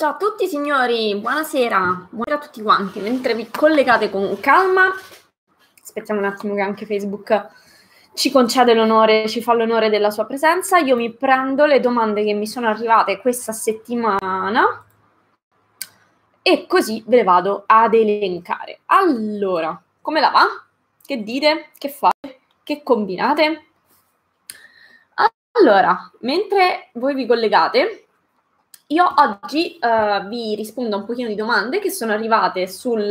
Ciao a tutti signori, buonasera, buonasera a tutti quanti. Mentre vi collegate con calma, aspettiamo un attimo che anche Facebook ci concede l'onore, ci fa l'onore della sua presenza. Io mi prendo le domande che mi sono arrivate questa settimana e così ve le vado ad elencare. Allora, come la va? Che dite? Che fate? Che combinate? Allora, mentre voi vi collegate, io oggi uh, vi rispondo a un pochino di domande che sono arrivate sul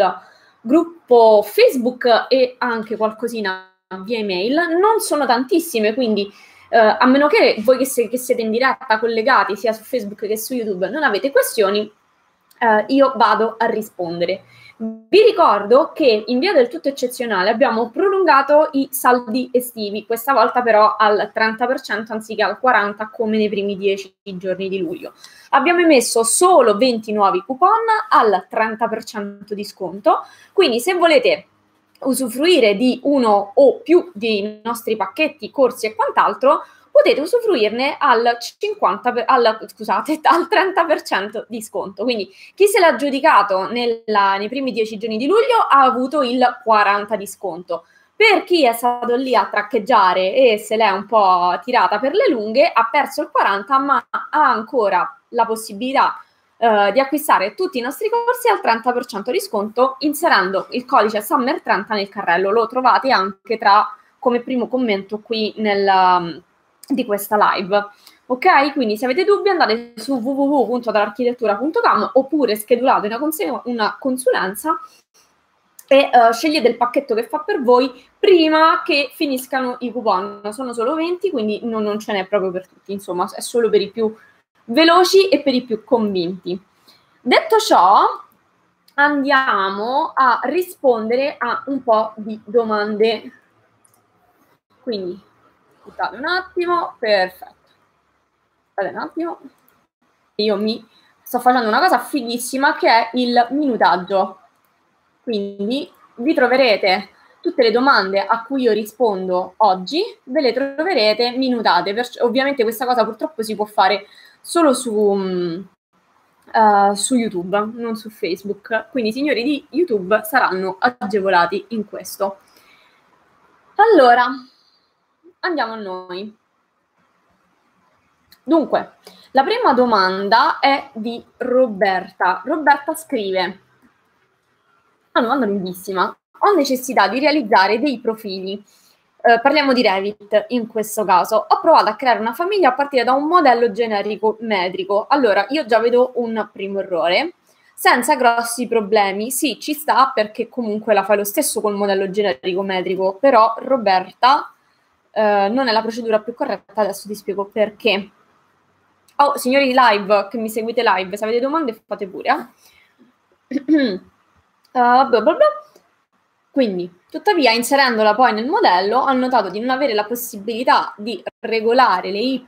gruppo Facebook e anche qualcosina via email. Non sono tantissime, quindi uh, a meno che voi che, se, che, siete in diretta collegati sia su Facebook che su YouTube non avete questioni, uh, io vado a rispondere. Vi ricordo che in via del tutto eccezionale abbiamo prolungato i saldi estivi, questa volta però al 30% anziché al 40% come nei primi 10 giorni di luglio. Abbiamo emesso solo 20 nuovi coupon al 30% di sconto, quindi se volete usufruire di uno o più dei nostri pacchetti, corsi e quant'altro, potete usufruirne al, 50, al, scusate, al 30% di sconto. Quindi chi se l'ha aggiudicato nella, nei primi 10 giorni di luglio ha avuto il 40% di sconto. Per chi è stato lì a traccheggiare e se l'è un po' tirata per le lunghe, ha perso il 40%, ma ha ancora la possibilità Uh, di acquistare tutti i nostri corsi al 30% di sconto inserendo il codice Summer30 nel carrello. Lo trovate anche tra come primo commento qui nel, di questa live. Ok? Quindi se avete dubbi andate su www.dall'architettura.com oppure schedulate una, cons- una consulenza e uh, scegliete il pacchetto che fa per voi prima che finiscano i coupon. Sono solo 20, quindi non, non ce n'è proprio per tutti, insomma, è solo per i più veloci e per i più convinti. Detto ciò, andiamo a rispondere a un po' di domande. Quindi Aspettate un attimo, perfetto. Aspettate un attimo. Io mi sto facendo una cosa fighissima che è il minutaggio. Quindi vi troverete tutte le domande a cui io rispondo oggi, ve le troverete minutate. Perciò, ovviamente questa cosa purtroppo si può fare solo su, uh, su YouTube, non su Facebook. Quindi i signori di YouTube saranno agevolati in questo. Allora, andiamo a noi. Dunque, la prima domanda è di Roberta. Roberta scrive: Una domanda lunghissima. Ho necessità di realizzare dei profili. Eh, parliamo di Revit in questo caso. Ho provato a creare una famiglia a partire da un modello generico metrico. Allora, io già vedo un primo errore. Senza grossi problemi, sì, ci sta perché comunque la fai lo stesso col modello generico metrico, però Roberta eh, non è la procedura più corretta, adesso ti spiego perché. Oh, signori live, che mi seguite live, se avete domande fate pure. Eh? uh, blah blah blah. Quindi, tuttavia, inserendola poi nel modello, ho notato di non avere la possibilità di regolare le y.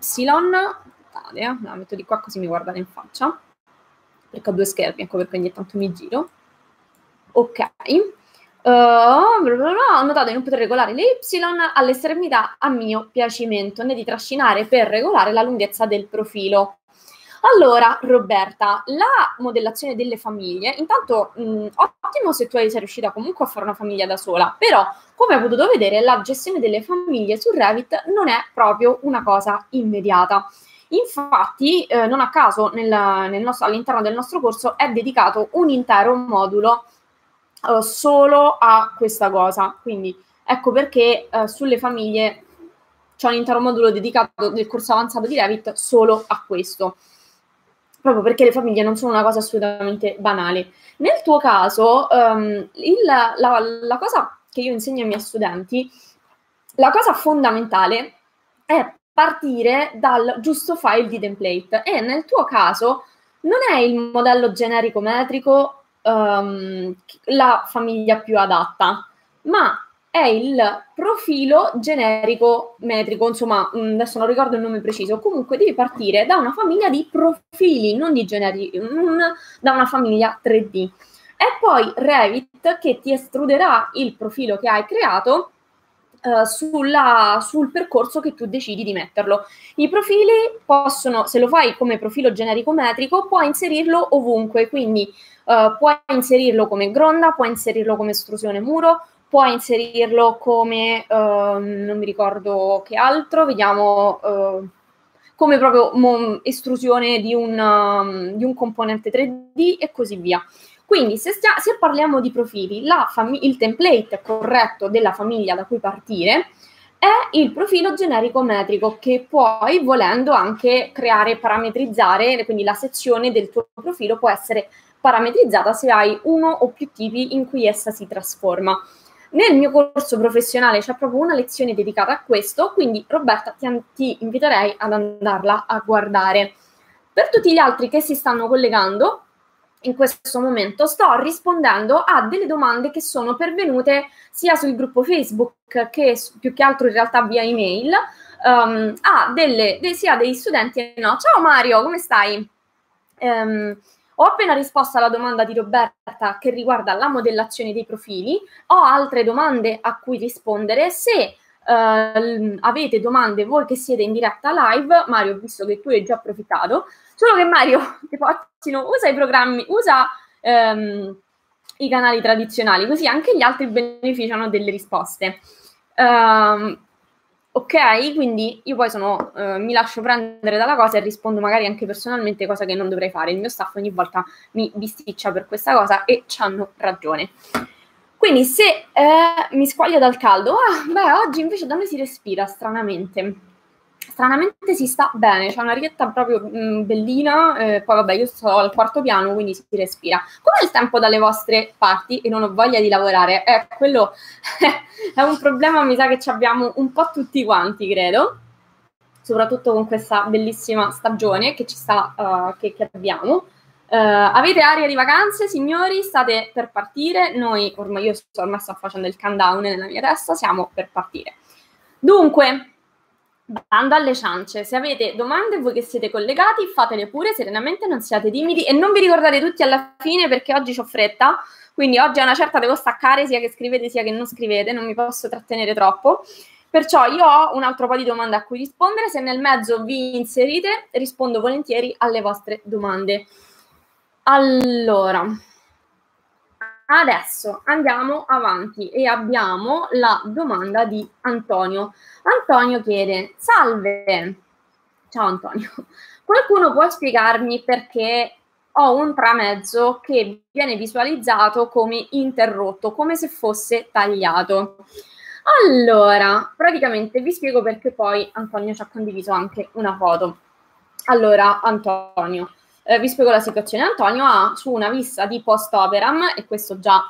Guardate, eh, la metto di qua così mi guardate in faccia, perché ho due schermi, ecco perché ogni tanto mi giro. Ok, Uh, ho notato di non poter regolare le y all'estremità a mio piacimento, né di trascinare per regolare la lunghezza del profilo. Allora, Roberta, la modellazione delle famiglie, intanto mh, ottimo se tu sei riuscita comunque a fare una famiglia da sola, però come hai potuto vedere la gestione delle famiglie su Revit non è proprio una cosa immediata. Infatti, eh, non a caso nel, nel nostro, all'interno del nostro corso è dedicato un intero modulo solo a questa cosa. Quindi ecco perché uh, sulle famiglie c'è un intero modulo dedicato del corso avanzato di Revit solo a questo. Proprio perché le famiglie non sono una cosa assolutamente banale. Nel tuo caso, um, il, la, la cosa che io insegno ai miei studenti, la cosa fondamentale è partire dal giusto file di template e nel tuo caso non è il modello generico metrico um, la famiglia più adatta, ma è il profilo generico metrico, insomma, mm, adesso non ricordo il nome preciso, comunque devi partire da una famiglia di profili, non di generi, non da una famiglia 3D. E poi Revit che ti estruderà il profilo che hai creato Uh, sulla, sul percorso che tu decidi di metterlo. I profili possono, se lo fai come profilo generico metrico, puoi inserirlo ovunque, quindi uh, puoi inserirlo come gronda, puoi inserirlo come estrusione muro, puoi inserirlo come, uh, non mi ricordo che altro, vediamo, come proprio estrusione di un, um, di un componente 3D e così via. Quindi se, stia, se parliamo di profili, fam- il template corretto della famiglia da cui partire è il profilo generico metrico che puoi, volendo, anche creare, parametrizzare, quindi la sezione del tuo profilo può essere parametrizzata se hai uno o più tipi in cui essa si trasforma. Nel mio corso professionale c'è proprio una lezione dedicata a questo, quindi Roberta ti, ti inviterei ad andarla a guardare. Per tutti gli altri che si stanno collegando, in questo momento sto rispondendo a delle domande che sono pervenute sia sul gruppo Facebook che più che altro in realtà via email um, a delle, de, sia degli studenti no. Ciao Mario, come stai? Um, ho appena risposto alla domanda di Roberta che riguarda la modellazione dei profili, ho altre domande a cui rispondere. Se uh, avete domande voi che siete in diretta live, Mario, visto che tu hai già approfittato, Solo che Mario Pozzino usa i programmi, usa um, i canali tradizionali, così anche gli altri beneficiano delle risposte. Um, ok, quindi io poi sono, uh, mi lascio prendere dalla cosa e rispondo magari anche personalmente, cosa che non dovrei fare. Il mio staff ogni volta mi bisticcia per questa cosa e ci hanno ragione. Quindi se eh, mi squaglio dal caldo, ah, beh, oggi invece da me si respira stranamente stranamente si sta bene, c'è una rietta proprio mh, mm, bellina, eh, poi vabbè io sto al quarto piano quindi si respira. Com'è il tempo dalle vostre parti e non ho voglia di lavorare? Eh, quello è un problema mi sa che ci abbiamo un po' tutti quanti credo, soprattutto con questa bellissima stagione che ci sta, uh, che, che, abbiamo. Uh, avete aria di vacanze, signori? State per partire? Noi, ormai io sto, ormai sto facendo il countdown nella mia testa, siamo per partire. Dunque, Bando alle ciance, se avete domande voi che siete collegati, fatele pure serenamente, non siate timidi e non vi ricordate tutti alla fine perché oggi ho fretta, quindi oggi a una certa devo staccare sia che scrivete sia che non scrivete, non mi posso trattenere troppo. Perciò io ho un altro po' di domande a cui rispondere, se nel mezzo vi inserite rispondo volentieri alle vostre domande. Allora, Adesso andiamo avanti e abbiamo la domanda di Antonio. Antonio chiede: Salve, ciao Antonio, qualcuno può spiegarmi perché ho un tramezzo che viene visualizzato come interrotto, come se fosse tagliato? Allora, praticamente vi spiego perché poi Antonio ci ha condiviso anche una foto. Allora, Antonio, eh, vi spiego la situazione. Antonio ha su una vista di post-operam, e questo già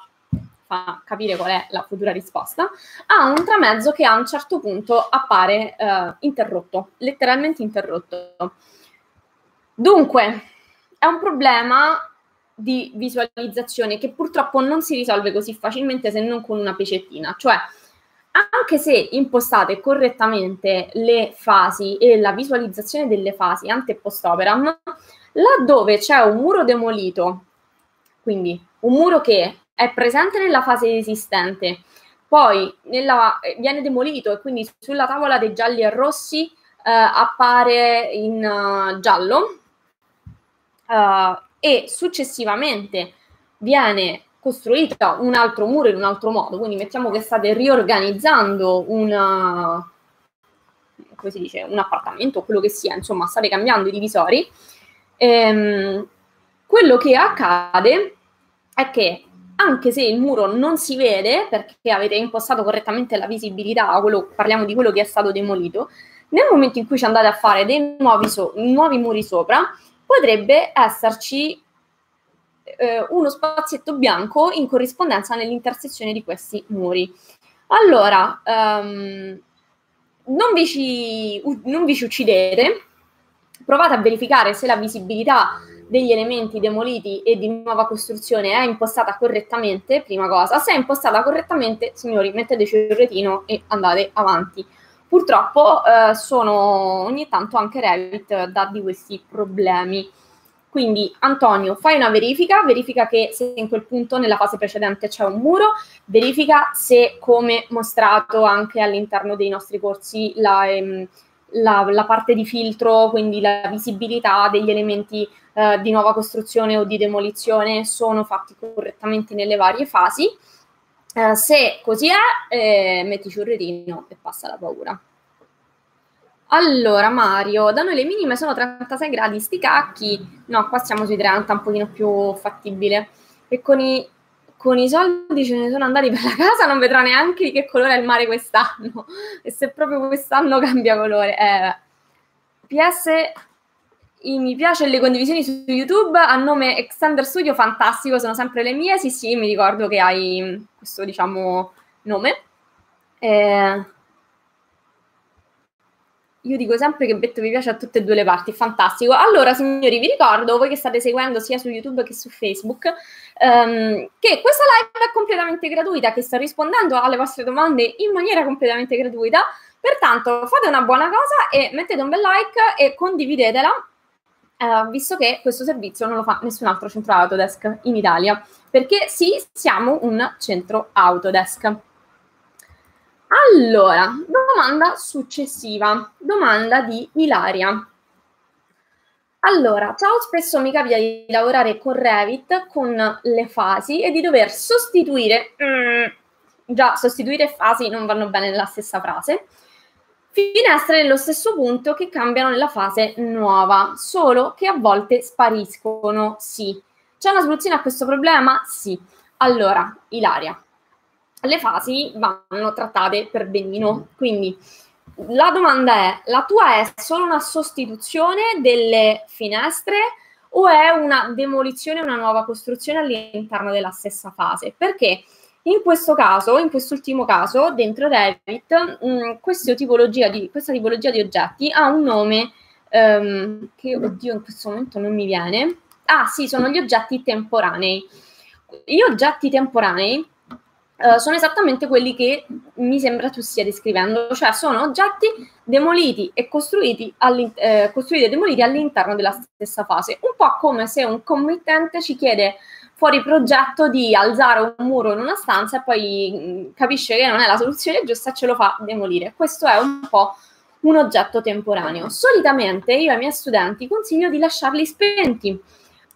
fa capire qual è la futura risposta, ha un tramezzo che a un certo punto appare eh, interrotto, letteralmente interrotto. Dunque, è un problema di visualizzazione che purtroppo non si risolve così facilmente se non con una pecettina, cioè anche se impostate correttamente le fasi e la visualizzazione delle fasi ante e post operam, Laddove c'è un muro demolito, quindi un muro che è presente nella fase esistente, poi nella, viene demolito e quindi sulla tavola dei gialli e rossi eh, appare in uh, giallo uh, e successivamente viene costruito un altro muro in un altro modo, quindi mettiamo che state riorganizzando una, come si dice, un appartamento o quello che sia, insomma state cambiando i divisori, ehm, quello che accade è che anche se il muro non si vede perché avete impostato correttamente la visibilità, quello, parliamo di quello che è stato demolito, nel momento in cui ci andate a fare dei nuovi, so, nuovi muri sopra, potrebbe esserci eh, uno spazietto bianco in corrispondenza nell'intersezione di questi muri. Allora, um, non, vi ci, non vi ci uccidete, provate a verificare se la visibilità degli elementi demoliti e di nuova costruzione è impostata correttamente, prima cosa. Se è impostata correttamente, signori, metteteci il retino e andate avanti. Purtroppo eh, sono ogni tanto anche Revit dà di questi problemi. Quindi Antonio, fai una verifica, verifica che se in quel punto nella fase precedente c'è un muro, verifica se come mostrato anche all'interno dei nostri corsi la, ehm, la, la parte di filtro, quindi la visibilità degli elementi eh, di nuova costruzione o di demolizione sono fatti correttamente nelle varie fasi. Eh, se così è, eh, mettici un retino e passa la paura. Allora, Mario, da noi le minime sono 36 gradi, sti cacchi. No, qua siamo sui 30, un pochino più fattibile. E con i, con i soldi ce ne sono andati per la casa, non vedrà neanche di che colore è il mare quest'anno. E se proprio quest'anno cambia colore. Eh, PS, mi piace le condivisioni su YouTube a nome Extender Studio, fantastico, sono sempre le mie. Sì, sì, mi ricordo che hai questo, diciamo, nome. Eh, io dico sempre che Betto vi piace a tutte e due le parti, fantastico. Allora, signori, vi ricordo, voi che state seguendo sia su YouTube che su Facebook, um, che questa live è completamente gratuita, che sto rispondendo alle vostre domande in maniera completamente gratuita. Pertanto, fate una buona cosa e mettete un bel like e condividetela, uh, visto che questo servizio non lo fa nessun altro centro Autodesk in Italia. Perché sì, siamo un centro Autodesk. Allora, domanda successiva, domanda di Ilaria. Allora, ciao, spesso mi capita di lavorare con Revit, con le fasi e di dover sostituire, mm, già sostituire fasi non vanno bene nella stessa frase, finestre nello stesso punto che cambiano nella fase nuova, solo che a volte spariscono, sì. C'è una soluzione a questo problema? Sì. Allora, Ilaria, le fasi vanno trattate per benino. Quindi la domanda è, la tua è solo una sostituzione delle finestre o è una demolizione, una nuova costruzione all'interno della stessa fase? Perché in questo caso, in quest'ultimo caso, dentro Revit, mh, mm, questa, tipologia di, questa tipologia di oggetti ha un nome um, che, oddio, in questo momento non mi viene. Ah, sì, sono gli oggetti temporanei. Gli oggetti temporanei Uh, sono esattamente quelli che mi sembra tu stia descrivendo, cioè sono oggetti demoliti e costruiti, eh, costruiti e demoliti all'interno della stessa fase, un po' come se un committente ci chiede fuori progetto di alzare un muro in una stanza e poi mm, capisce che non è la soluzione giusta e ce lo fa demolire. Questo è un po' un oggetto temporaneo. Solitamente io ai miei studenti consiglio di lasciarli spenti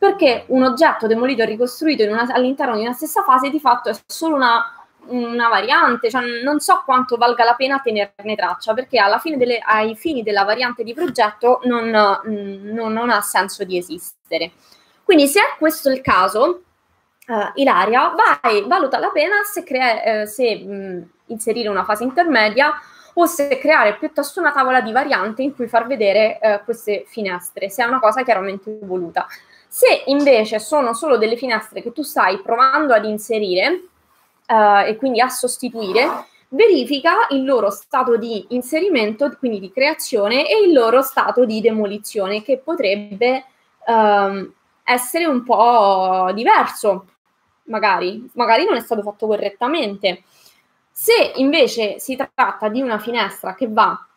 perché un oggetto demolito e ricostruito una, all'interno di una stessa fase di fatto è solo una, una variante, cioè non so quanto valga la pena tenerne traccia, perché alla fine delle, ai fini della variante di progetto non, non, non, ha senso di esistere. Quindi se è questo il caso, uh, Ilaria, vai, valuta la pena se, crea, eh, se mh, inserire una fase intermedia o se creare piuttosto una tavola di variante in cui far vedere eh, queste finestre, se è una cosa chiaramente voluta. Se invece sono solo delle finestre che tu stai provando ad inserire uh, e quindi a sostituire, verifica il loro stato di inserimento, quindi di creazione, e il loro stato di demolizione, che potrebbe um, essere un po' diverso, magari, magari non è stato fatto correttamente. Se invece si tratta di una finestra che va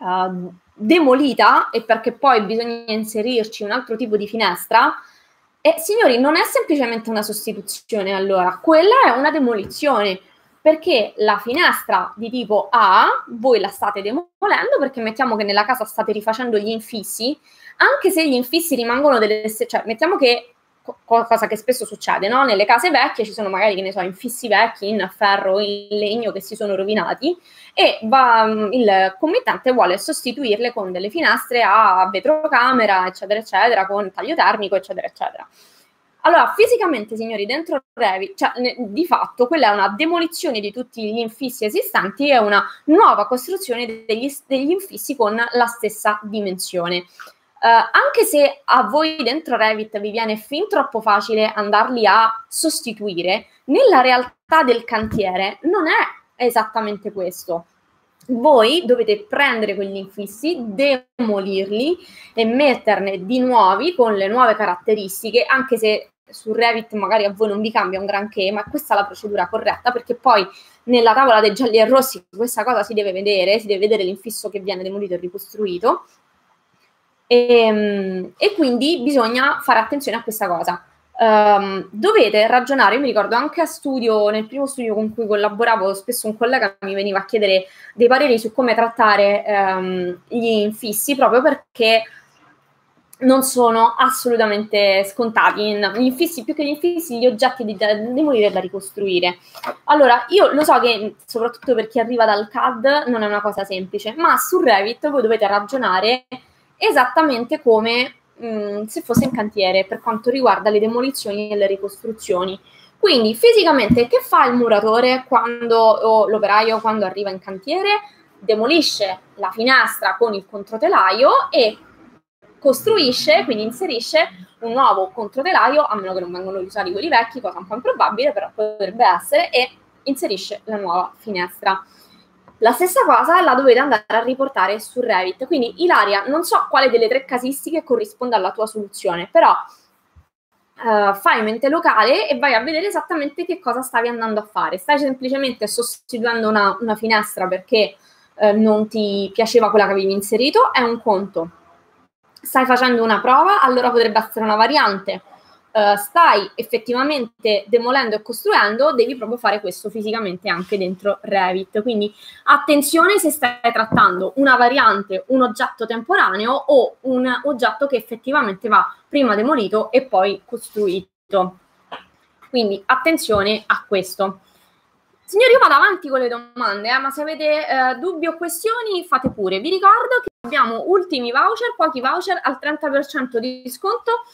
uh, demolita e perché poi bisogna inserirci un altro tipo di finestra, e signori, non è semplicemente una sostituzione allora, quella è una demolizione, perché la finestra di tipo A voi la state demolendo perché mettiamo che nella casa state rifacendo gli infissi, anche se gli infissi rimangono delle... cioè mettiamo che cosa che spesso succede, no? Nelle case vecchie ci sono magari, che ne so, infissi vecchi in ferro, in legno che si sono rovinati e va, mm, il committente vuole sostituirle con delle finestre a vetrocamera, eccetera, eccetera, con taglio termico, eccetera, eccetera. Allora, fisicamente, signori, dentro Revit, cioè, ne, di fatto, quella è una demolizione di tutti gli infissi esistenti e una nuova costruzione degli, degli infissi con la stessa dimensione. Uh, anche se a voi dentro Revit vi viene fin troppo facile andarli a sostituire, nella realtà del cantiere non è esattamente questo. Voi dovete prendere quegli infissi, demolirli e metterne di nuovi con le nuove caratteristiche, anche se su Revit magari a voi non vi cambia un granché, ma questa è la procedura corretta perché poi nella tavola dei gialli e rossi questa cosa si deve vedere, si deve vedere l'infisso che viene demolito e ricostruito E, mm, e quindi bisogna fare attenzione a questa cosa. Um, dovete ragionare, io mi ricordo anche a studio, nel primo studio con cui collaboravo, spesso un collega mi veniva a chiedere dei pareri su come trattare um, gli infissi, proprio perché non sono assolutamente scontati. Gli infissi, più che gli infissi, gli oggetti da demolire e da ricostruire. Allora, io lo so che, soprattutto per chi arriva dal CAD, non è una cosa semplice, ma su Revit voi dovete ragionare esattamente come mh, mm, se fosse in cantiere per quanto riguarda le demolizioni e le ricostruzioni. Quindi fisicamente che fa il muratore quando, o l'operaio quando arriva in cantiere? Demolisce la finestra con il controtelaio e costruisce, quindi inserisce un nuovo controtelaio, a meno che non vengano usati quelli vecchi, cosa un po' improbabile, però potrebbe essere, e inserisce la nuova finestra. La stessa cosa la dovete andare a riportare su Revit. Quindi, Ilaria, non so quale delle tre casistiche corrisponde alla tua soluzione, però uh, fai mente locale e vai a vedere esattamente che cosa stavi andando a fare. Stai semplicemente sostituendo una, una finestra perché uh, non ti piaceva quella che avevi inserito, è un conto. Stai facendo una prova, allora potrebbe essere una variante uh, stai effettivamente demolendo e costruendo, devi proprio fare questo fisicamente anche dentro Revit. Quindi attenzione se stai trattando una variante, un oggetto temporaneo o un oggetto che effettivamente va prima demolito e poi costruito. Quindi attenzione a questo. Signori, io vado avanti con le domande, eh, ma se avete eh, dubbi o questioni fate pure. Vi ricordo che abbiamo ultimi voucher, pochi voucher al 30% di sconto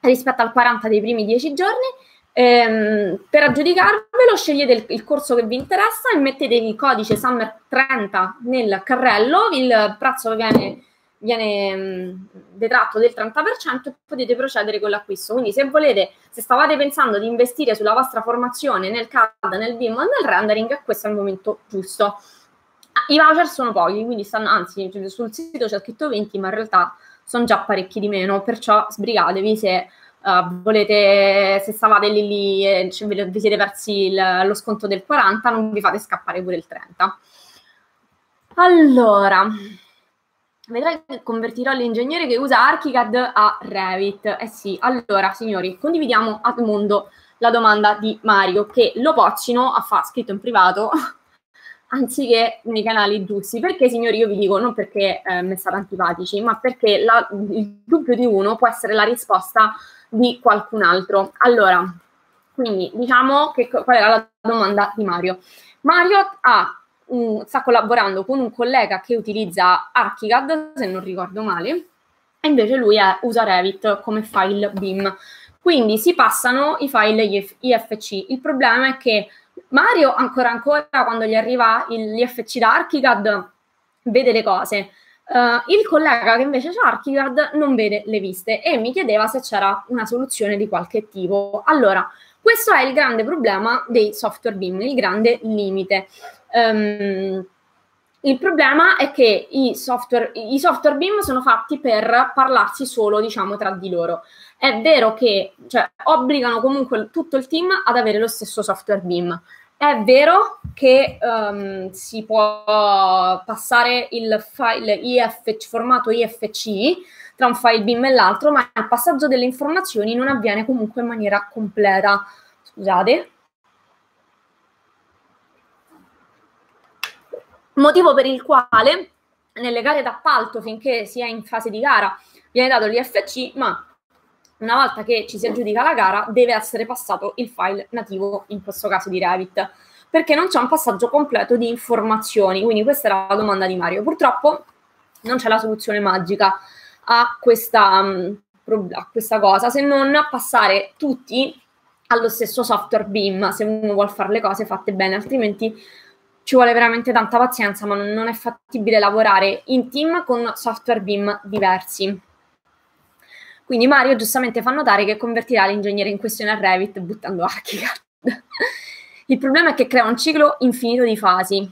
rispetto al 40 dei primi 10 giorni. Ehm, per aggiudicarvelo scegliete il, il, corso che vi interessa e mettete il codice SUMMER30 nel carrello, il prezzo viene, viene mh, detratto del 30% e potete procedere con l'acquisto. Quindi se volete, se stavate pensando di investire sulla vostra formazione nel CAD, nel BIM o nel rendering, questo è il momento giusto. I voucher sono pochi, quindi stanno, anzi sul sito c'è scritto 20, ma in realtà sono già parecchi di meno, perciò sbrigatevi se uh, volete, se stavate lì, lì e cioè, vi siete persi il, lo sconto del 40, non vi fate scappare pure il 30. Allora, vedrai che convertirò l'ingegnere che usa ArchiCAD a Revit. Eh sì, allora signori, condividiamo al mondo la domanda di Mario che lo poccino ha scritto in privato anziché nei canali giusti. Perché, signori, io vi dico, non perché eh, mi state antipatici, ma perché la, il dubbio di uno può essere la risposta di qualcun altro. Allora, quindi diciamo che qual era la domanda di Mario. Mario ha un, sta collaborando con un collega che utilizza ArchiCAD, se non ricordo male, e invece lui è, usa Revit come file BIM. Quindi si passano i file IFC. Il problema è che Mario ancora ancora quando gli arriva l'IFC da ArchiCAD vede le cose. Uh, il collega che invece c'ha ArchiCAD non vede le viste e mi chiedeva se c'era una soluzione di qualche tipo. Allora, questo è il grande problema dei software BIM, il grande limite. Um, il problema è che i software, i software BIM sono fatti per parlarsi solo, diciamo, tra di loro. È vero che cioè, obbligano comunque tutto il team ad avere lo stesso software BIM. È vero che um, si può passare il file IFC, formato IFC tra un file BIM e l'altro, ma il passaggio delle informazioni non avviene comunque in maniera completa. Scusate. Motivo per il quale nelle gare d'appalto, finché si è in fase di gara, viene dato l'IFC, ma una volta che ci si aggiudica la gara, deve essere passato il file nativo, in questo caso di Revit, perché non c'è un passaggio completo di informazioni. Quindi questa era la domanda di Mario. Purtroppo non c'è la soluzione magica a questa, mm, a questa cosa, se non passare tutti allo stesso software BIM, se uno vuole fare le cose fatte bene, altrimenti ci vuole veramente tanta pazienza, ma non è fattibile lavorare in team con software BIM diversi. Quindi Mario giustamente fa notare che convertirà l'ingegnere in questione a Revit buttando ArchiCAD. Il problema è che crea un ciclo infinito di fasi.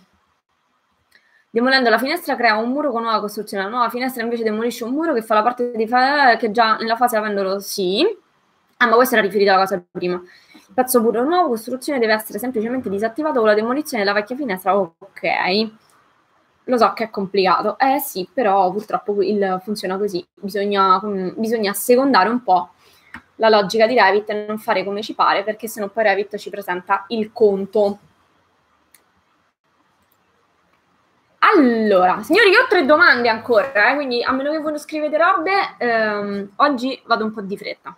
Demolendo la finestra crea un muro con nuova costruzione. La nuova finestra invece demolisce un muro che fa la parte di fa- che già nella fase avendolo sì. Ah, ma questa era riferita alla cosa prima. Il pezzo puro nuovo costruzione deve essere semplicemente disattivato con la demolizione della vecchia finestra. Ok. Lo so che è complicato. Eh sì, però purtroppo il, funziona così. Bisogna, mm, bisogna secondare un po' la logica di Revit e non fare come ci pare, perché sennò poi Revit ci presenta il conto. Allora, signori, io ho tre domande ancora, eh, quindi a meno che voi non scrivete robe, ehm, oggi vado un po' di fretta.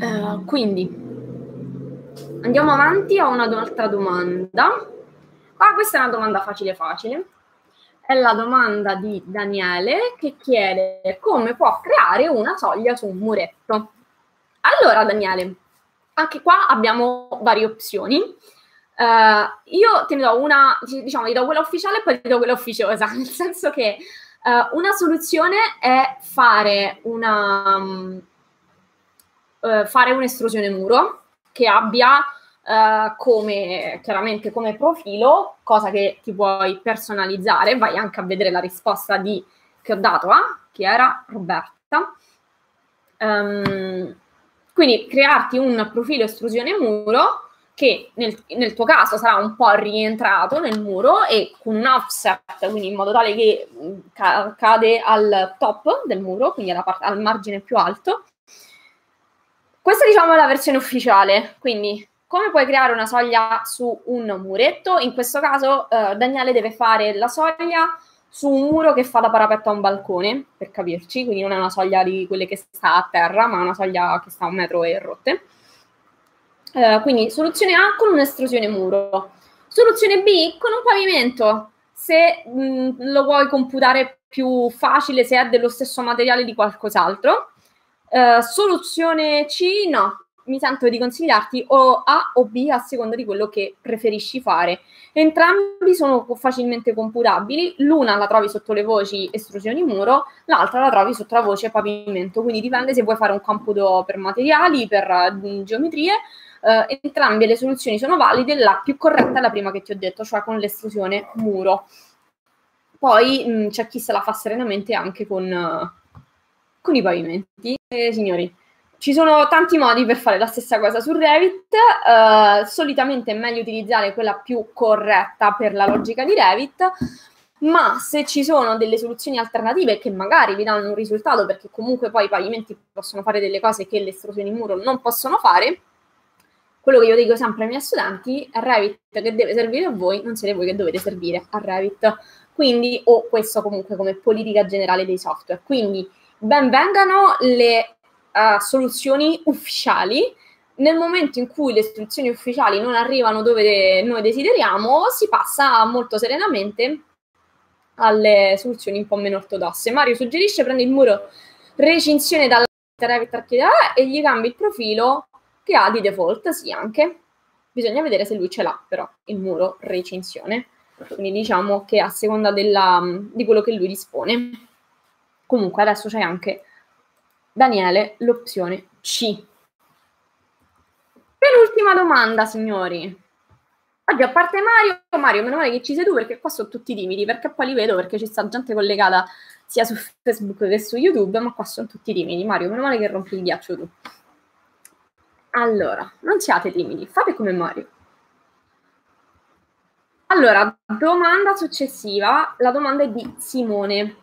Uh, quindi, andiamo avanti a un'altra domanda. Ah, questa è una domanda facile facile. È la domanda di Daniele che chiede come può creare una soglia su un muretto. Allora, Daniele, anche qua abbiamo varie opzioni. Uh, io te ne do una, diciamo, ti do quella ufficiale e poi ti do quella ufficiosa, nel senso che uh, una soluzione è fare una um, uh, fare un'estrusione muro che abbia Uh, come chiaramente come profilo, cosa che ti puoi personalizzare, vai anche a vedere la risposta di, che ho dato a chi era Roberta. Um, quindi crearti un profilo estrusione muro che nel, nel, tuo caso sarà un po' rientrato nel muro e con un offset, quindi in modo tale che mm, ca- cade al top del muro, quindi part- al margine più alto. Questa diciamo è la versione ufficiale, quindi come puoi creare una soglia su un muretto? In questo caso eh, Daniele deve fare la soglia su un muro che fa da parapetto a un balcone, per capirci, quindi non è una soglia di quelle che sta a terra, ma una soglia che sta a un metro e rotte. Eh, quindi soluzione A con un'estrusione muro. Soluzione B con un pavimento. Se mh, mm, lo vuoi computare più facile, se è dello stesso materiale di qualcos'altro. Eh, soluzione C no, mi sento di consigliarti o A o B a seconda di quello che preferisci fare. Entrambi sono facilmente computabili, l'una la trovi sotto le voci estrusioni muro, l'altra la trovi sotto la voce pavimento, quindi dipende se vuoi fare un computo per materiali, per uh, geometrie, uh, entrambe le soluzioni sono valide, la più corretta è la prima che ti ho detto, cioè con l'estrusione muro. Poi mh, mm, c'è chi se la fa serenamente anche con, uh, con i pavimenti. Eh, signori, ci sono tanti modi per fare la stessa cosa su Revit, uh, solitamente è meglio utilizzare quella più corretta per la logica di Revit, ma se ci sono delle soluzioni alternative che magari vi danno un risultato, perché comunque poi i pavimenti possono fare delle cose che le estrusioni muro non possono fare, quello che io dico sempre ai miei studenti, è Revit che deve servire a voi, non siete voi che dovete servire a Revit. Quindi, o questo comunque come politica generale dei software. Quindi, ben vengano le uh, soluzioni ufficiali. Nel momento in cui le soluzioni ufficiali non arrivano dove noi desideriamo, si passa molto serenamente alle soluzioni un po' meno ortodosse. Mario suggerisce prendi il muro recinzione dalla e gli cambi il profilo che ha di default, sì anche. Bisogna vedere se lui ce l'ha però il muro recinzione. Quindi diciamo che a seconda della, di quello che lui dispone. Comunque adesso c'è anche Daniele, l'opzione C. Penultima domanda, signori. Oggi a parte Mario, Mario, meno male che ci sei tu perché qua sono tutti timidi, perché poi li vedo perché ci sta gente collegata sia su Facebook che su YouTube, ma qua sono tutti timidi. Mario, meno male che rompi il ghiaccio tu. Allora, non siate timidi, fate come Mario. Allora, domanda successiva, la domanda è di Simone.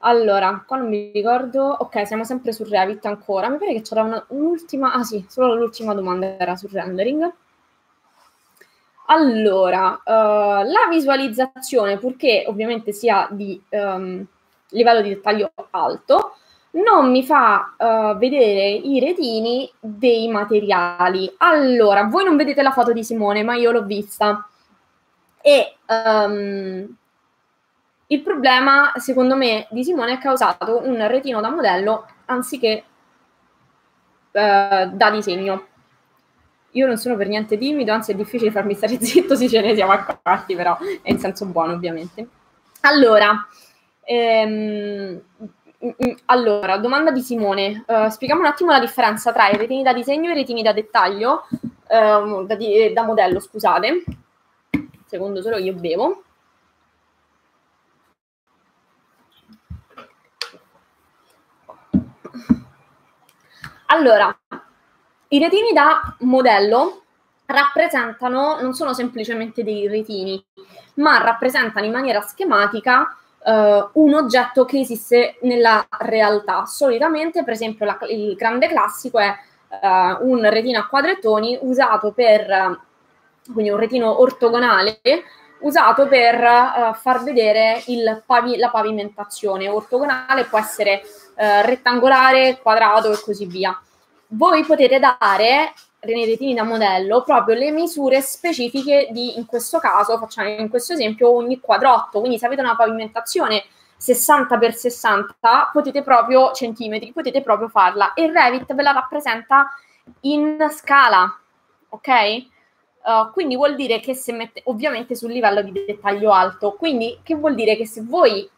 Allora, qua non mi ricordo. Ok, siamo sempre su Revit ancora. Mi pare che c'era una, un'ultima. Ah sì, solo l'ultima domanda era sul rendering. Allora, uh, la visualizzazione, purché ovviamente sia di um, livello di dettaglio alto, non mi fa uh, vedere i retini dei materiali. Allora, voi non vedete la foto di Simone, ma io l'ho vista. E um, il problema, secondo me, di Simone è causato un retino da modello anziché eh, da disegno. Io non sono per niente timido, anzi è difficile farmi stare zitto se ce ne siamo accorti, però è in senso buono, ovviamente. Allora, ehm, allora domanda di Simone. Uh, spieghiamo un attimo la differenza tra i retini da disegno e i retini da dettaglio, uh, da, di, da modello, scusate. Secondo solo io bevo. Allora, i retini da modello rappresentano, non sono semplicemente dei retini, ma rappresentano in maniera schematica uh, un oggetto che esiste nella realtà. Solitamente, per esempio, la, il grande classico è uh, un retino a quadrettoni usato per, quindi un retino ortogonale, usato per uh, far vedere pavi- la pavimentazione. Ortogonale può essere rettangolare, quadrato e così via. Voi potete dare nei retini da modello proprio le misure specifiche di, in questo caso, facciamo in questo esempio, ogni quadrotto. Quindi se avete una pavimentazione 60 x 60 potete proprio centimetri, potete proprio farla e Revit ve la rappresenta in scala, ok? Uh, quindi vuol dire che se mette ovviamente sul livello di dettaglio alto, quindi che vuol dire che se voi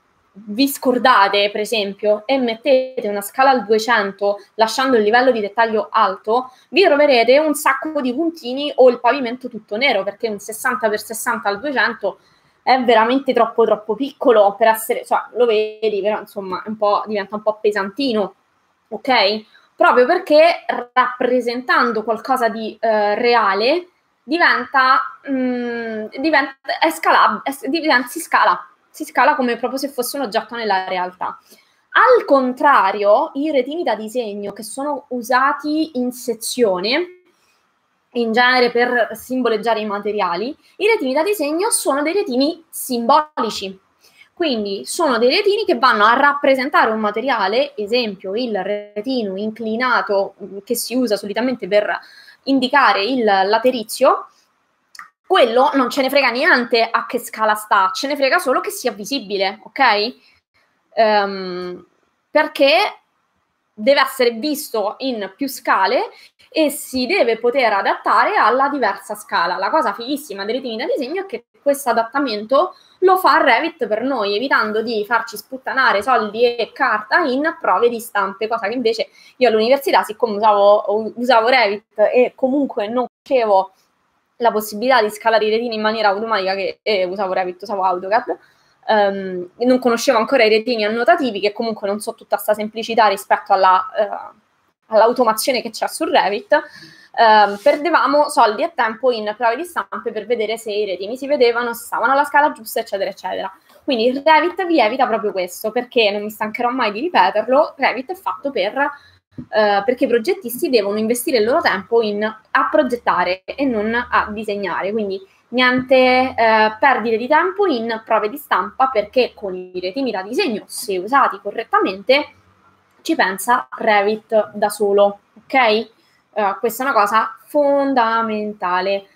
vi scordate, per esempio, e mettete una scala al 200 lasciando il livello di dettaglio alto, vi troverete un sacco di puntini o il pavimento tutto nero, perché un 60x60 al 200 è veramente troppo troppo piccolo per essere, cioè lo vedi, però insomma un diventa un po' pesantino, ok? Proprio perché rappresentando qualcosa di eh, reale diventa, mh, mm, diventa, è scalabile, diventa, si scala si scala come proprio se fosse un oggetto nella realtà. Al contrario, i retini da disegno che sono usati in sezione, in genere per simboleggiare i materiali, i retini da disegno sono dei retini simbolici. Quindi sono dei retini che vanno a rappresentare un materiale, esempio il retino inclinato che si usa solitamente per indicare il laterizio, quello non ce ne frega niente a che scala sta, ce ne frega solo che sia visibile, ok? Um, perché deve essere visto in più scale e si deve poter adattare alla diversa scala. La cosa fighissima dei retini da disegno è che questo adattamamento lo fa Revit per noi, evitando di farci sputtanare soldi e carta in prove di stampe, cosa che invece io all'università, siccome usavo, usavo Revit e comunque non facevo la possibilità di scalare i retini in maniera automatica che eh, usavo Revit, usavo AutoCAD. Um, non conoscevo ancora i retini annotativi che comunque non so tutta questa semplicità rispetto alla, uh, all'automazione che c'è su Revit. Uh, perdevamo soldi e tempo in prove di stampe per vedere se i retini si vedevano, se stavano alla scala giusta, eccetera, eccetera. Quindi Revit vi evita proprio questo, perché non mi stancherò mai di ripeterlo, Revit è fatto per eh, perché i progettisti devono investire il loro tempo in, a progettare e non a disegnare. Quindi niente eh, perdite di tempo in prove di stampa perché con i retini da disegno, se usati correttamente, ci pensa Revit da solo, ok? Uh, questa è una cosa fondamentale.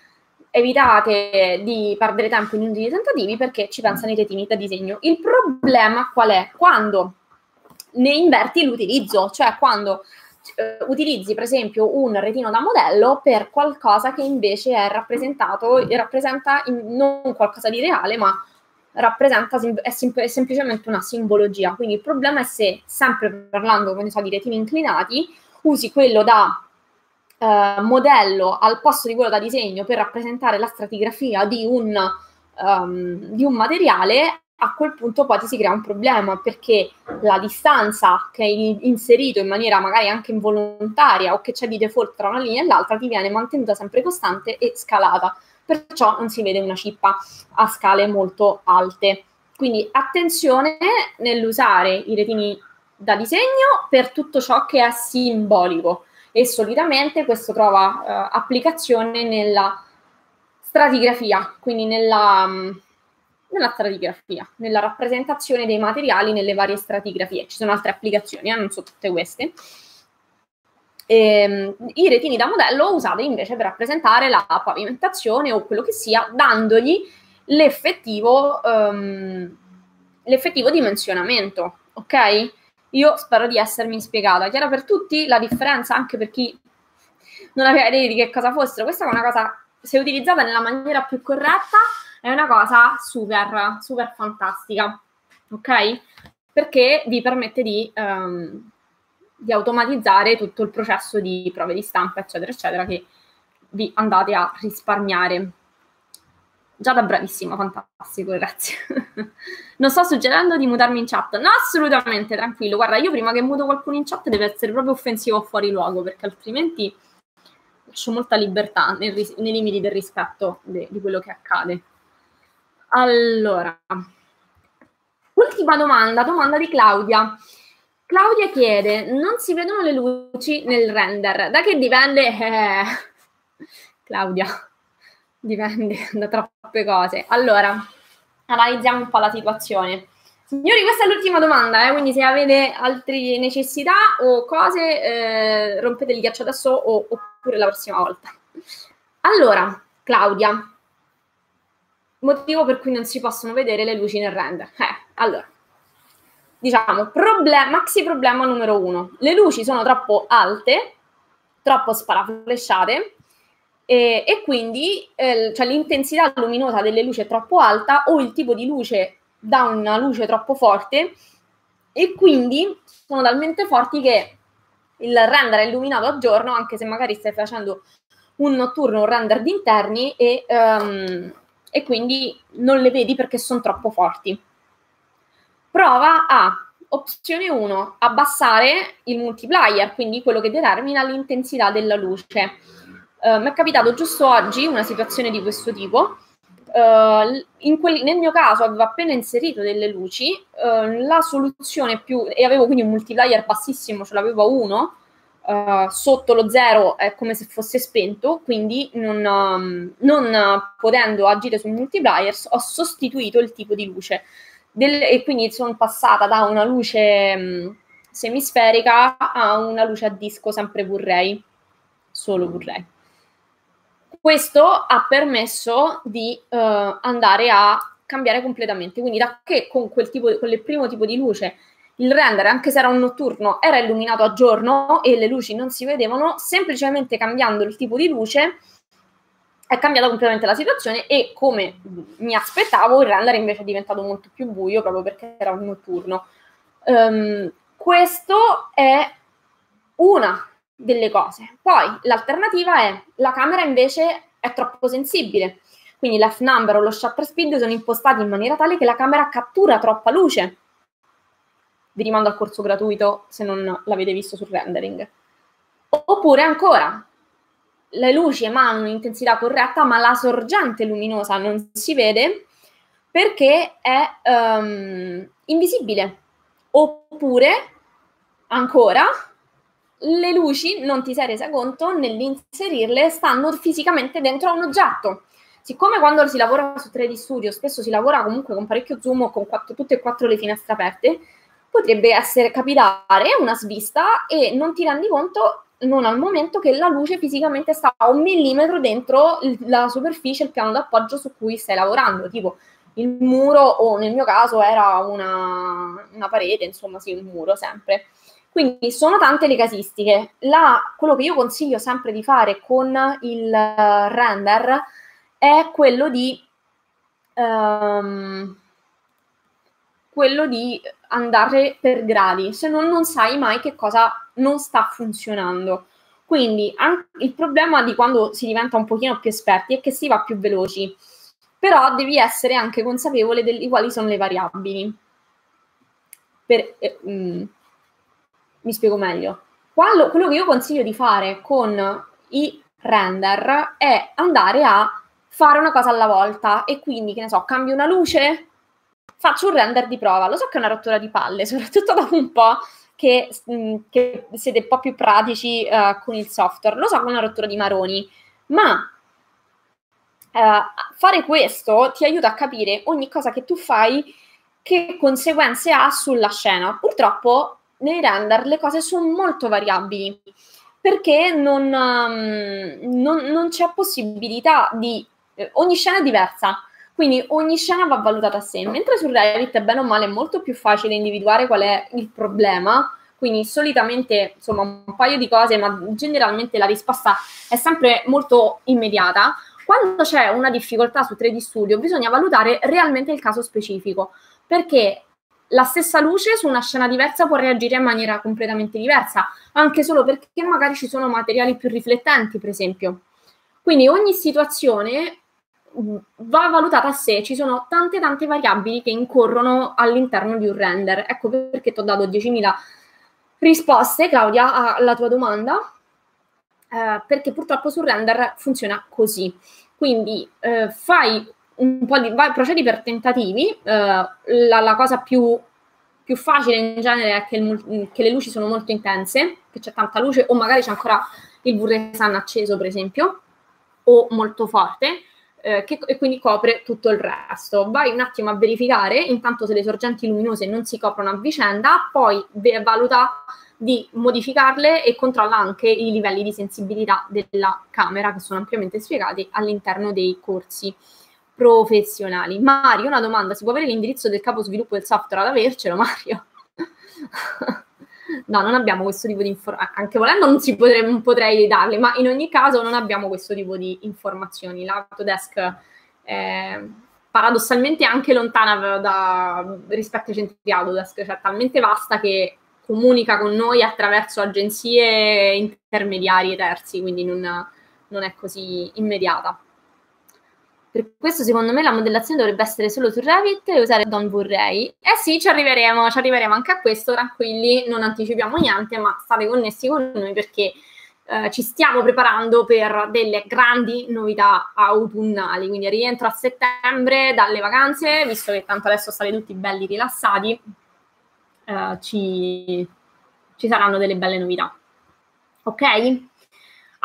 Evitate di perdere tempo in inutili tentativi perché ci pensano i retini da disegno. Il problema qual è? Quando ne inverti l'utilizzo, cioè quando eh, utilizzi per esempio un retino da modello per qualcosa che invece è rappresentato, rappresenta in, non qualcosa di reale, ma rappresenta è, sem- è, semplicemente una simbologia. Quindi il problema è se, sempre parlando so, di retini inclinati, usi quello da eh, modello al posto di quello da disegno per rappresentare la stratigrafia di un, um, di un materiale a quel punto poi ti si crea un problema perché la distanza che hai inserito in maniera magari anche involontaria o che c'è di default tra una linea e l'altra ti viene mantenuta sempre costante e scalata, perciò non si vede una cippa a scale molto alte. Quindi attenzione nell'usare i retini da disegno per tutto ciò che è simbolico e solitamente questo trova uh, applicazione nella stratigrafia, quindi nella um, nella stratigrafia, nella rappresentazione dei materiali nelle varie stratigrafie. Ci sono altre applicazioni, eh, non so tutte queste. E, ehm, I retini da modello usati invece per rappresentare la pavimentazione o quello che sia, dandogli l'effettivo, um, l'effettivo dimensionamento, ok? Io spero di essermi spiegata. Chiara per tutti la differenza, anche per chi non aveva idea di che cosa fossero. Questa è una cosa, se utilizzata nella maniera più corretta, è una cosa super, super fantastica, ok? Perché vi permette di, um, di automatizzare tutto il processo di prove di stampa, eccetera, eccetera, che vi andate a risparmiare. Già da bravissima, fantastico, grazie. non sto suggerendo di mutarmi in chat. No, assolutamente, tranquillo. Guarda, io prima che muto qualcuno in chat deve essere proprio offensivo o fuori luogo, perché altrimenti lascio molta libertà nel, nei limiti del rispetto de, di quello che accade. Allora, ultima domanda, domanda di Claudia. Claudia chiede, non si vedono le luci nel render, da che dipende? Eh, Claudia, dipende da troppe cose. Allora, analizziamo un po' la situazione. Signori, questa è l'ultima domanda, eh? quindi se avete altre necessità o cose, eh, rompete il ghiaccio adesso o, oppure la prossima volta. Allora, Claudia, motivo per cui non si possono vedere le luci nel render. Eh, allora, diciamo, problem- maxi problema numero uno. Le luci sono troppo alte, troppo sparaflesciate e, e quindi eh, cioè, l'intensità luminosa delle luci è troppo alta o il tipo di luce dà una luce troppo forte e quindi sono talmente forti che il render è illuminato a giorno anche se magari stai facendo un notturno, un render di interni e, um, e quindi non le vedi perché sono troppo forti. Prova a opzione 1, abbassare il multiplier, quindi quello che determina l'intensità della luce. Uh, mi è capitato giusto oggi una situazione di questo tipo Uh, quel, nel mio caso avevo appena inserito delle luci, uh, la soluzione più, e avevo quindi un multiplier bassissimo, ce l'avevo a 1, uh, sotto lo 0 è come se fosse spento, quindi non, um, non potendo agire sul multiplier ho sostituito il tipo di luce del, e quindi sono passata da una luce um, semisferica a una luce a disco sempre Blu-ray, solo Blu-ray. Questo ha permesso di uh, andare a cambiare completamente, quindi da che con quel, tipo, quel primo tipo di luce il render, anche se era un notturno, era illuminato a giorno e le luci non si vedevano, semplicemente cambiando il tipo di luce è cambiata completamente la situazione e come mi aspettavo il render invece è diventato molto più buio proprio perché era un notturno. Um, questo è una delle cose. Poi l'alternativa è la camera invece è troppo sensibile, quindi l'F number o lo shutter speed sono impostati in maniera tale che la camera cattura troppa luce. Vi rimando al corso gratuito se non l'avete visto sul rendering. Oppure ancora, le luci emanano un'intensità corretta, ma la sorgente luminosa non si vede perché è um, invisibile. Oppure, ancora, le luci, non ti sei resa conto, nell'inserirle stanno fisicamente dentro a un oggetto. Siccome quando si lavora su 3D Studio spesso si lavora comunque con parecchio zoom o con quattro, tutte e quattro le finestre aperte, potrebbe essere capitare una svista e non ti rendi conto non al momento che la luce fisicamente sta a un millimetro dentro la superficie, il piano d'appoggio su cui stai lavorando, tipo il muro o nel mio caso era una, una parete, insomma sì, un muro sempre. Quindi sono tante le casistiche. La, quello che io consiglio sempre di fare con il render è quello di, um, quello di andare per gradi, se no non sai mai che cosa non sta funzionando. Quindi il problema di quando si diventa un pochino più esperti è che si va più veloci, però devi essere anche consapevole di quali sono le variabili. Per, eh, mh, mm, mi spiego meglio. Quando, quello che io consiglio di fare con i render è andare a fare una cosa alla volta e quindi, che ne so, cambio una luce, faccio un render di prova. Lo so che è una rottura di palle, soprattutto dopo un po' che, mm, che siete un po' più pratici uh, con il software. Lo so che è una rottura di maroni, ma uh, fare questo ti aiuta a capire ogni cosa che tu fai che conseguenze ha sulla scena. Purtroppo nei render le cose sono molto variabili perché non, um, non, non c'è possibilità di... Eh, ogni scena è diversa, quindi ogni scena va valutata a sé, mentre su Revit, bene o male, è molto più facile individuare qual è il problema, quindi solitamente, insomma, un paio di cose, ma generalmente la risposta è sempre molto immediata. Quando c'è una difficoltà su 3D Studio bisogna valutare realmente il caso specifico, perché la stessa luce su una scena diversa può reagire in maniera completamente diversa, anche solo perché magari ci sono materiali più riflettenti, per esempio. Quindi ogni situazione va valutata sé, ci sono tante tante variabili che incorrono all'interno di un render. Ecco perché ti ho dato 10.000 risposte, Claudia, alla tua domanda. eh, perché purtroppo sul render funziona così. Quindi eh, fai un po' di, vai, procedi per tentativi, eh, la, la, cosa più, più, facile in genere è che, il, che, le luci sono molto intense, che c'è tanta luce o magari c'è ancora il Burresan acceso per esempio, o molto forte, eh, che, e quindi copre tutto il resto. Vai un attimo a verificare, intanto se le sorgenti luminose non si coprono a vicenda, poi valuta di modificarle e controlla anche i livelli di sensibilità della camera che sono ampiamente spiegati all'interno dei corsi professionali. Mario, una domanda, si può avere l'indirizzo del capo sviluppo del software ad avercelo, Mario? no, non abbiamo questo tipo di informazioni, anche volendo non, si non potrei darle, ma in ogni caso non abbiamo questo tipo di informazioni. L'Autodesk è paradossalmente anche lontana da, rispetto ai centri Autodesk, cioè talmente vasta che comunica con noi attraverso agenzie intermediarie terzi, quindi non, non è così immediata. Per questo secondo me la modellazione dovrebbe essere solo su Revit e usare Don Vorrei. Eh sì, ci arriveremo, ci arriveremo anche a questo, tranquilli, non anticipiamo niente, ma state connessi con noi perché eh, ci stiamo preparando per delle grandi novità autunnali, quindi rientro a settembre dalle vacanze, visto che tanto adesso state tutti belli rilassati, eh, ci, ci saranno delle belle novità. Ok?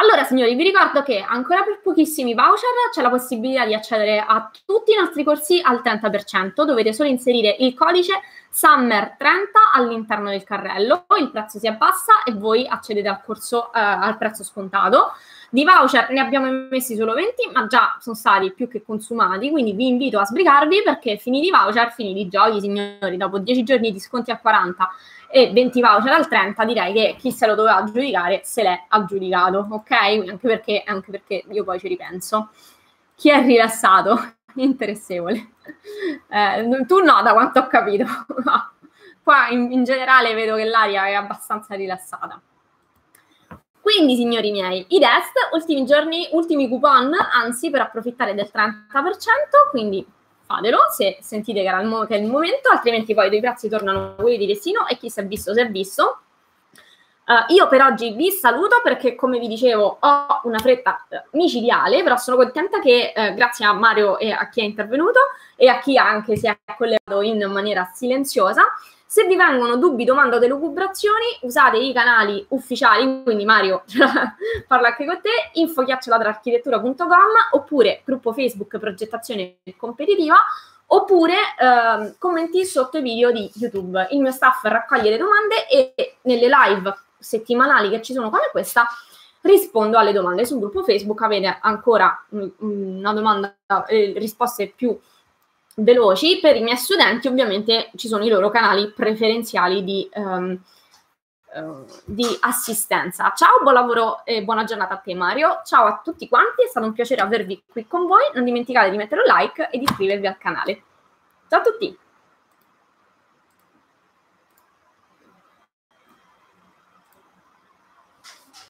Allora, signori, vi ricordo che ancora per pochissimi voucher c'è la possibilità di accedere a tutti i nostri corsi al 30%. Dovete solo inserire il codice Summer30 all'interno del carrello, il prezzo si abbassa e voi accedete al corso eh, al prezzo scontato. Di voucher ne abbiamo messi solo 20, ma già sono stati più che consumati, quindi vi invito a sbrigarvi perché finiti i voucher, finiti i giochi, signori, dopo 10 giorni di sconti a 40 e 20 voucher al 30, direi che chi se lo doveva aggiudicare se l'è aggiudicato, ok? Anche perché, anche perché io poi ci ripenso. Chi è rilassato? Interessevole. Eh, tu no, da quanto ho capito. Qua in, in generale vedo che l'aria è abbastanza rilassata. Quindi, signori miei, i test, ultimi giorni, ultimi coupon, anzi, per approfittare del 30%, quindi fatelo se sentite che, mo- che, è il momento, altrimenti poi i prezzi tornano quelli di destino e chi si è visto si è visto. Uh, io per oggi vi saluto perché, come vi dicevo, ho una fretta uh, micidiale, però sono contenta che uh, grazie a Mario e a chi è intervenuto e a chi anche si è collegato in maniera silenziosa, se vi vengono dubbi, domande o delucubrazioni, usate i canali ufficiali, quindi Mario parla anche con te, info-architettura.com oppure gruppo Facebook progettazione competitiva oppure eh, commenti sotto i video di YouTube. Il mio staff raccoglie le domande e nelle live settimanali che ci sono come questa rispondo alle domande. Sul gruppo Facebook avete ancora una domanda, eh, risposte più veloci, per i miei studenti ovviamente ci sono i loro canali preferenziali di, um, uh, di assistenza. Ciao, buon lavoro e buona giornata a te Mario. Ciao a tutti quanti, è stato un piacere avervi qui con voi. Non dimenticate di mettere un like e di iscrivervi al canale. Ciao a tutti!